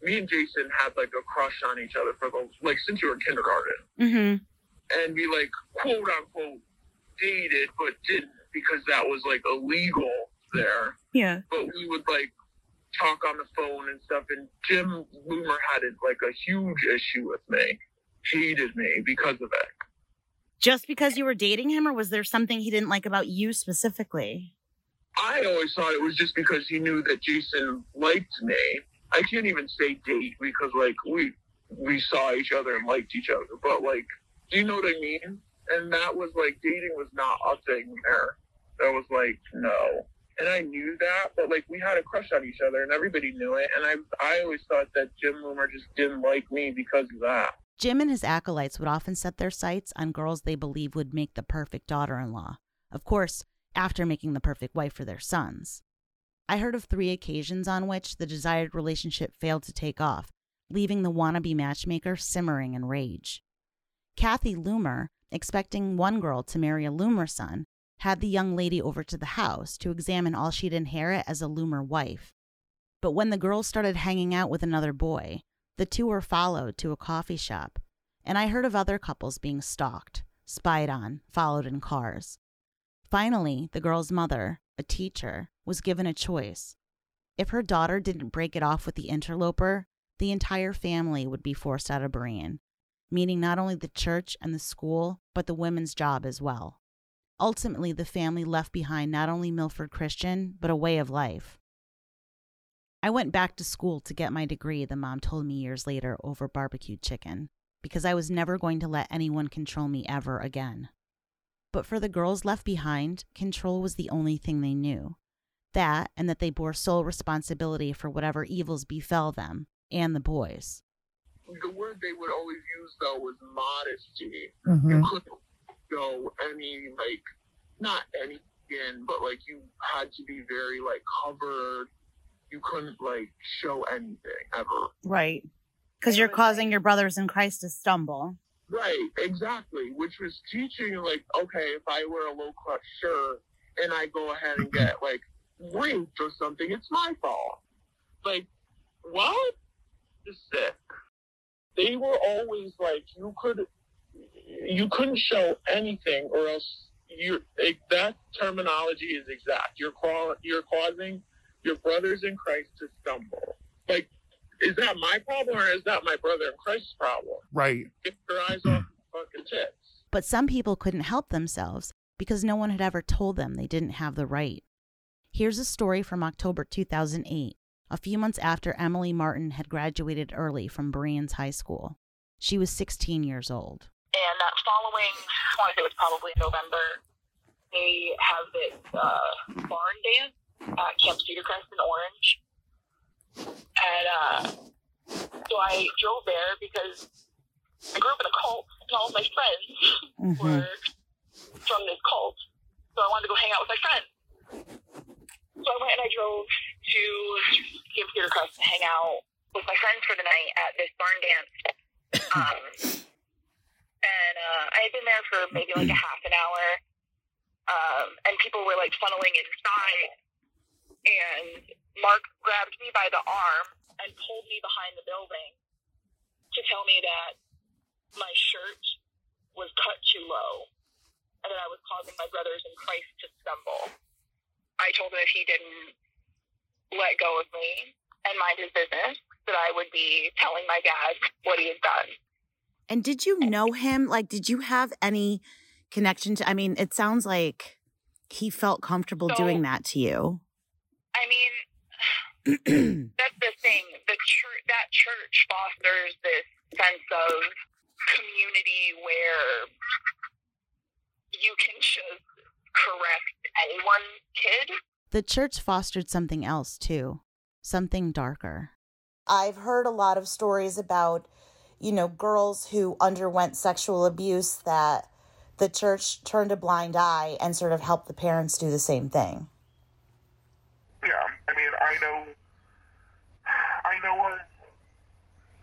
me and Jason had like a crush on each other for the like since we were in kindergarten, Mm-hmm. and we like quote unquote dated but didn't because that was like illegal there. Yeah. But we would like talk on the phone and stuff, and Jim Loomer had like a huge issue with me, hated me because of it. Just because you were dating him, or was there something he didn't like about you specifically? I always thought it was just because he knew that Jason liked me. I can't even say date because like we we saw each other and liked each other, but like, do you know what I mean? And that was like dating was not a thing there. That was like no, and I knew that, but like we had a crush on each other and everybody knew it. And I I always thought that Jim Loomer just didn't like me because of that. Jim and his acolytes would often set their sights on girls they believed would make the perfect daughter in law. Of course, after making the perfect wife for their sons. I heard of three occasions on which the desired relationship failed to take off, leaving the wannabe matchmaker simmering in rage. Kathy Loomer, expecting one girl to marry a Loomer son, had the young lady over to the house to examine all she'd inherit as a Loomer wife. But when the girl started hanging out with another boy, the two were followed to a coffee shop, and I heard of other couples being stalked, spied on, followed in cars. Finally, the girl's mother, a teacher, was given a choice. If her daughter didn't break it off with the interloper, the entire family would be forced out of Berean, meaning not only the church and the school, but the women's job as well. Ultimately, the family left behind not only Milford Christian, but a way of life. I went back to school to get my degree, the mom told me years later over barbecued chicken, because I was never going to let anyone control me ever again. But for the girls left behind, control was the only thing they knew. That, and that they bore sole responsibility for whatever evils befell them and the boys. The word they would always use though was modesty. Mhm. You couldn't go any like not any skin, but like you had to be very like covered. You couldn't like show anything ever. Right. Because you're causing your brothers in Christ to stumble. Right, exactly. Which was teaching like, okay, if I wear a low cut shirt and I go ahead and get like raped or something, it's my fault. Like, what? It's sick. They were always like, you could, you couldn't show anything, or else you. Like, that terminology is exact. You're call, you're causing your brothers in Christ to stumble. Like, is that my problem or is that my brother in Christ's problem? Right. Get your eyes off the fucking tits. But some people couldn't help themselves because no one had ever told them they didn't have the right. Here's a story from October 2008, a few months after Emily Martin had graduated early from Bereans High School. She was 16 years old. And that following, I want to say it was probably November, they have this uh, barn dance at Camp Cedar Crest in Orange. And uh, so I drove there because I grew up in a cult, and all of my friends were from this cult. So I wanted to go hang out with my friends. So I went and I drove to Camp Cedar Crest to hang out with my friends for the night at this barn dance. Um, and uh, I had been there for maybe like a half an hour, um, and people were like funneling inside. And Mark grabbed me by the arm and pulled me behind the building to tell me that my shirt was cut too low and that I was causing my brothers in Christ to stumble. I told him if he didn't let go of me and mind his business, that I would be telling my dad what he had done. And did you know him? Like, did you have any connection to? I mean, it sounds like he felt comfortable doing that to you. I mean, (clears throat) that's the thing. The church, that church fosters this sense of community where you can just correct anyone kid. The church fostered something else too, something darker. I've heard a lot of stories about, you know, girls who underwent sexual abuse that the church turned a blind eye and sort of helped the parents do the same thing. Yeah, I mean, I know, I know of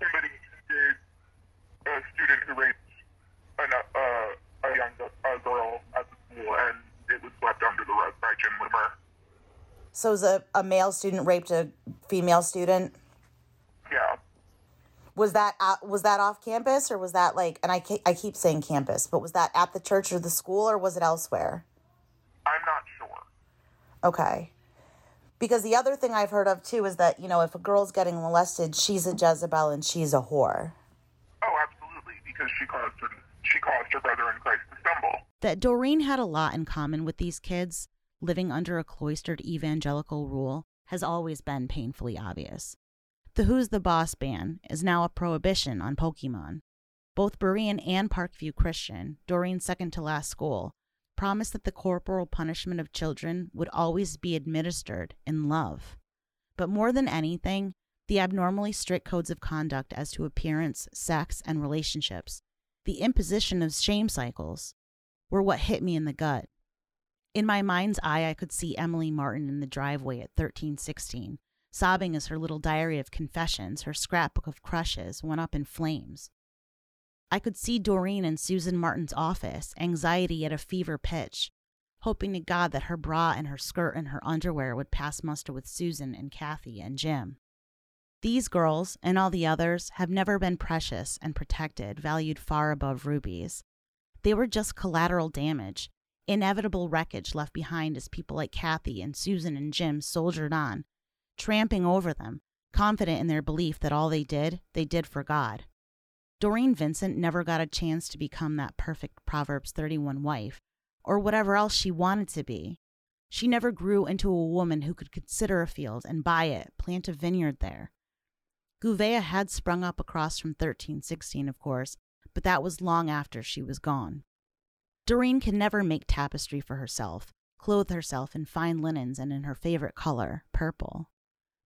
somebody did a student who raped an, uh, a young a girl at the school, and it was swept under the rug by Jim Loomer. So, was a, a male student raped a female student? Yeah, Was that at, was that off campus or was that like? And I I keep saying campus, but was that at the church or the school or was it elsewhere? I'm not sure. Okay. Because the other thing I've heard of too is that, you know, if a girl's getting molested, she's a Jezebel and she's a whore. Oh, absolutely, because she caused her, she caused her brother in Christ to That Doreen had a lot in common with these kids, living under a cloistered evangelical rule, has always been painfully obvious. The Who's the Boss ban is now a prohibition on Pokemon. Both Berean and Parkview Christian, Doreen's second to last school, promised that the corporal punishment of children would always be administered in love. But more than anything, the abnormally strict codes of conduct as to appearance, sex, and relationships, the imposition of shame cycles, were what hit me in the gut. In my mind's eye, I could see Emily Martin in the driveway at 1316, sobbing as her little diary of confessions, her scrapbook of crushes, went up in flames. I could see Doreen in Susan Martin's office, anxiety at a fever pitch, hoping to God that her bra and her skirt and her underwear would pass muster with Susan and Kathy and Jim. These girls, and all the others, have never been precious and protected, valued far above rubies. They were just collateral damage, inevitable wreckage left behind as people like Kathy and Susan and Jim soldiered on, tramping over them, confident in their belief that all they did, they did for God. Doreen Vincent never got a chance to become that perfect Proverbs 31 wife, or whatever else she wanted to be. She never grew into a woman who could consider a field and buy it, plant a vineyard there. Gouveia had sprung up across from 1316, of course, but that was long after she was gone. Doreen can never make tapestry for herself, clothe herself in fine linens and in her favorite color, purple.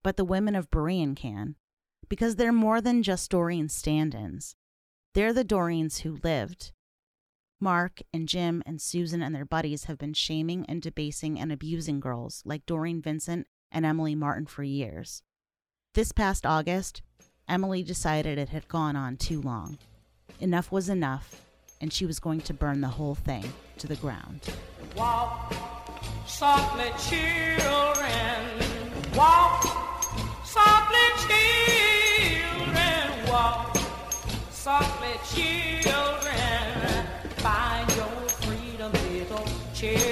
But the women of Berean can, because they're more than just Doreen's stand ins. They're the Doreens who lived. Mark and Jim and Susan and their buddies have been shaming and debasing and abusing girls like Doreen Vincent and Emily Martin for years. This past August, Emily decided it had gone on too long. Enough was enough, and she was going to burn the whole thing to the ground. Walk softly, children. Walk softly, children. Walk softly, children. Find your freedom, little children.